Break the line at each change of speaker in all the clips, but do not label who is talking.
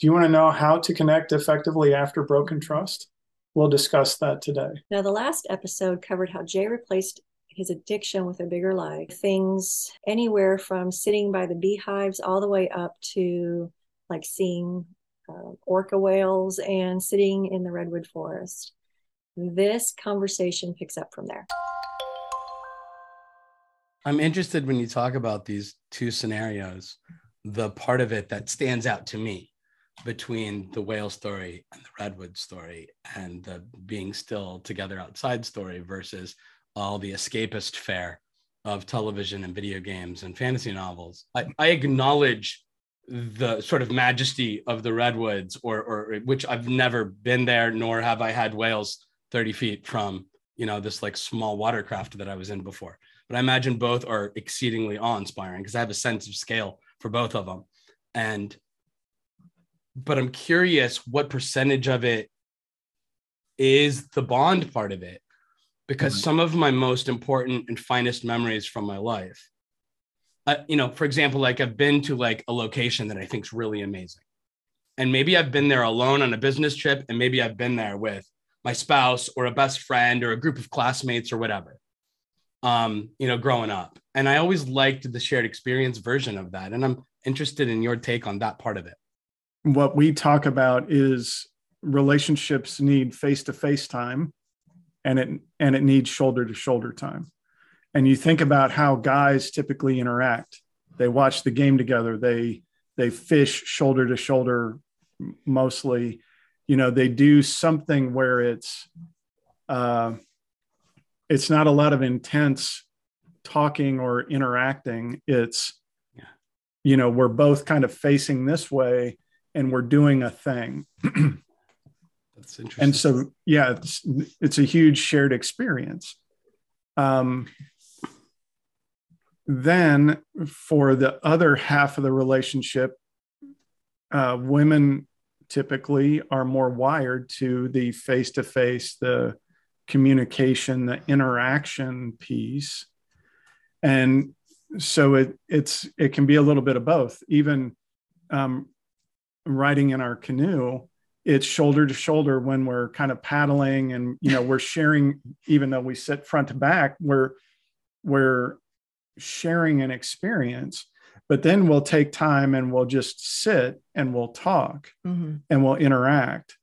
Do you want to know how to connect effectively after broken trust? We'll discuss that today.
Now, the last episode covered how Jay replaced his addiction with a bigger life. Things anywhere from sitting by the beehives all the way up to like seeing uh, orca whales and sitting in the redwood forest. This conversation picks up from there.
I'm interested when you talk about these two scenarios, the part of it that stands out to me between the whale story and the redwood story and the being still together outside story versus all the escapist fare of television and video games and fantasy novels. I, I acknowledge the sort of majesty of the redwoods or, or which I've never been there, nor have I had whales 30 feet from, you know, this like small watercraft that I was in before. But I imagine both are exceedingly awe-inspiring because I have a sense of scale for both of them. And but I'm curious what percentage of it is the bond part of it because mm-hmm. some of my most important and finest memories from my life uh, you know for example like i've been to like a location that i think is really amazing. And maybe i've been there alone on a business trip and maybe i've been there with my spouse or a best friend or a group of classmates or whatever um you know growing up. And i always liked the shared experience version of that. And i'm interested in your take on that part of it
what we talk about is relationships need face-to-face time and it and it needs shoulder to shoulder time. And you think about how guys typically interact. They watch the game together. They they fish shoulder to shoulder mostly. You know they do something where it's uh it's not a lot of intense talking or interacting. It's you know we're both kind of facing this way and we're doing a thing.
That's interesting.
And so, yeah, it's, it's a huge shared experience. Um, then for the other half of the relationship, uh, women typically are more wired to the face to face, the communication, the interaction piece. And so it, it's, it can be a little bit of both. Even um, riding in our canoe it's shoulder to shoulder when we're kind of paddling and you know we're sharing even though we sit front to back we're we're sharing an experience. But then we'll take time and we'll just sit and we'll talk mm-hmm. and we'll interact.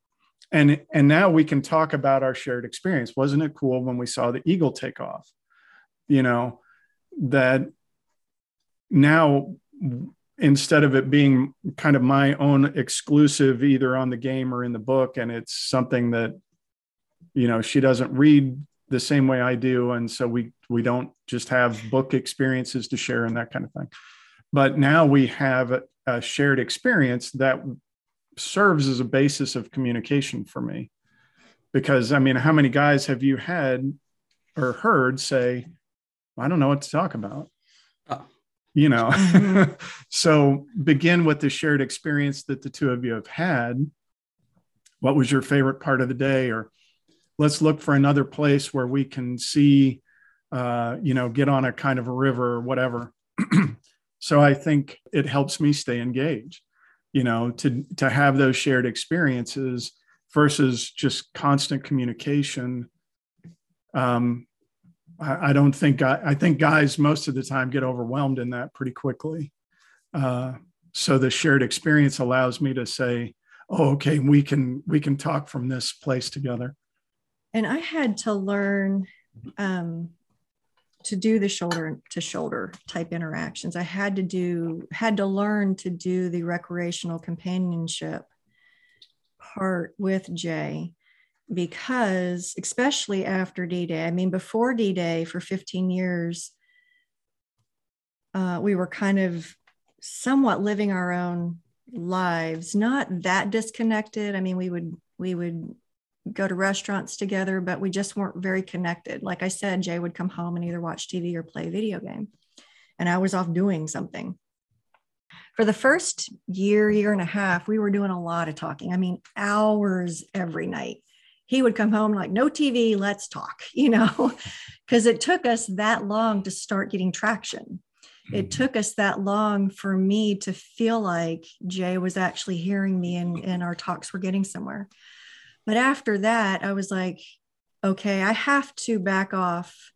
And and now we can talk about our shared experience. Wasn't it cool when we saw the eagle take off? You know that now instead of it being kind of my own exclusive either on the game or in the book and it's something that you know she doesn't read the same way I do and so we we don't just have book experiences to share and that kind of thing. But now we have a, shared experience that serves as a basis of communication for me. Because I mean how many guys have you had or heard say I don't know what to talk about you know? Mm-hmm. so begin with the shared experience that the two of you have had. What was your favorite part of the day? Or let's look for another place where we can see uh, you know get on a kind of a river or whatever. So i think it helps me stay engaged you know to to have those shared experiences versus just constant communication. Um, I, I don't think I, I, think guys most of the time get overwhelmed in that pretty quickly. Uh, so the shared experience allows me to say, "Oh, okay, we can we can talk from this place together."
And I had to learn um, to do the shoulder to shoulder type interactions. I had to do had to learn to do the recreational companionship part with Jay because especially after d-day i mean before d-day for 15 years uh, we were kind of somewhat living our own lives not that disconnected. I mean we would we would go to restaurants together but we just weren't very connected. Like i said jay would come home and either watch tv or play a video game and i was off doing something. For the first year year and a half we were doing a lot of talking. I mean hours every night he would come home like no tv let's talk you know because it took us that long to start getting traction it mm-hmm. took us that long for me to feel like Jay was actually hearing me and, and our talks were getting somewhere. But after that, I was like, okay, I have to back off.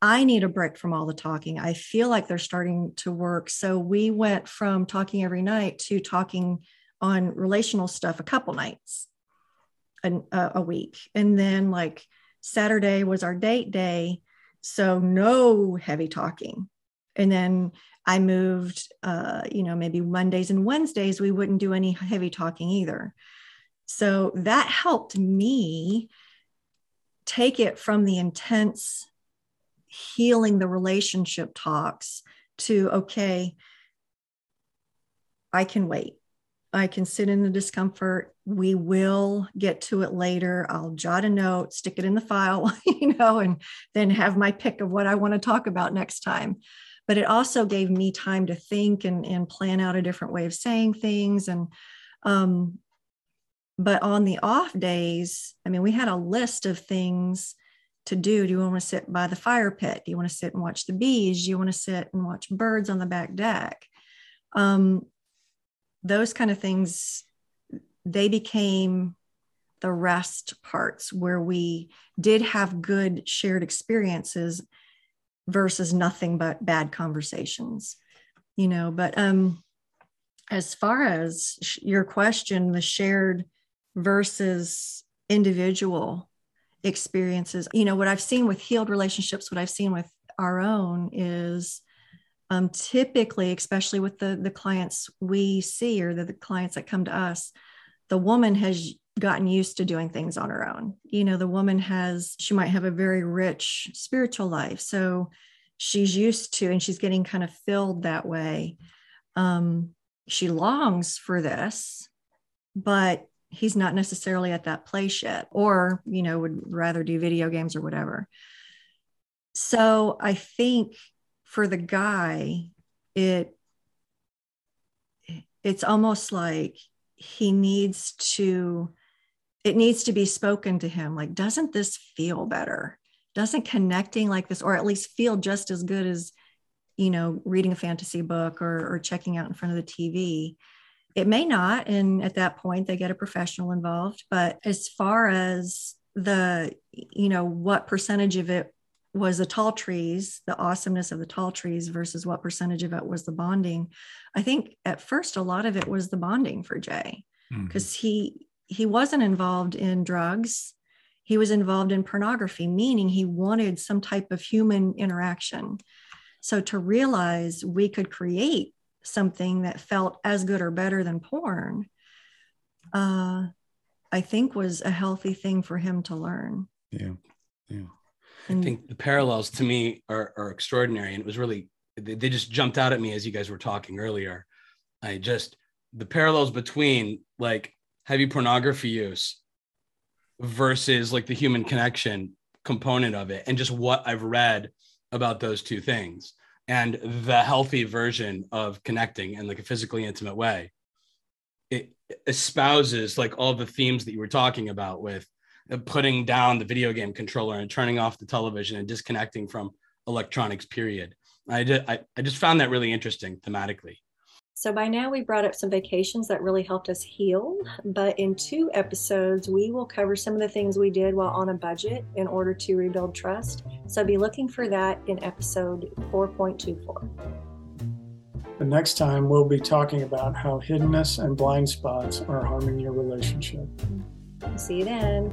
I need a break from all the talking. I feel like they're starting to work. So we went from talking every night to talking on relational stuff a couple nights a, a week. And then, like, Saturday was our date day. So no heavy talking and then I moved, uh, you know, maybe Mondays and Wednesdays, we wouldn't do any heavy talking either. So that helped me take it from the intense healing the relationship talks to, okay, I can wait. I can sit in the discomfort. We will get to it later. I'll jot a note, stick it in the file, you know, and then have my pick of what I want to talk about next time. But it also gave me time to think and, and plan out a different way of saying things. And um, but on the off days i mean we had a list of things to do. Do you want to sit by the fire pit? Do you want to sit and watch the bees? Do you want to sit and watch birds on the back deck? Um, those kind of things they became the rest parts where we did have good shared experiences versus nothing but bad conversations you know but um as far as sh- your question the shared versus individual experiences you know what i've seen with healed relationships what i've seen with our own is um, typically especially with the the clients we see or the, the clients that come to us the woman has gotten used to doing things on her own. You know, the woman has, she might have a very rich spiritual life. So she's used to, and she's getting kind of filled that way. Um, she longs for this, but he's not necessarily at that place yet, or, you know, would rather do video games or whatever. So I think for the guy, it, it's almost like he needs to it needs to be spoken to him. Like doesn't this feel better? Doesn't connecting like this or at least feel just as good as you know reading a fantasy book or, or checking out in front of the tv it may not and at that point they get a professional involved but as far as the you know what percentage of it was the tall trees the awesomeness of the tall trees versus what percentage of it was the bonding i think at first a lot of it was the bonding for jay because mm-hmm. he he wasn't involved in drugs. He was involved in pornography, meaning he wanted some type of human interaction. So to realize we could create something that felt as good or better than porn, uh, I think was a healthy thing for him to learn.
Yeah. Yeah.
I mm. think the parallels to me are, are extraordinary. And it was really, they, they just jumped out at me as you guys were talking earlier. I just, the parallels between like heavy pornography use versus like the human connection component of it and just what I've read about those two things and the healthy version of connecting in like a physically intimate way it espouses like all the themes that you were talking about with putting down the video game controller and turning off the television and disconnecting from electronics period i did I, I just found that really interesting thematically
so by now we brought up some vacations that really helped us heal, but in two episodes we will cover some of the things we did while on a budget in order to rebuild trust. So be looking for that in episode 4.24.
The next time we'll be talking about how hiddenness and blind spots are harming your relationship.
See you then.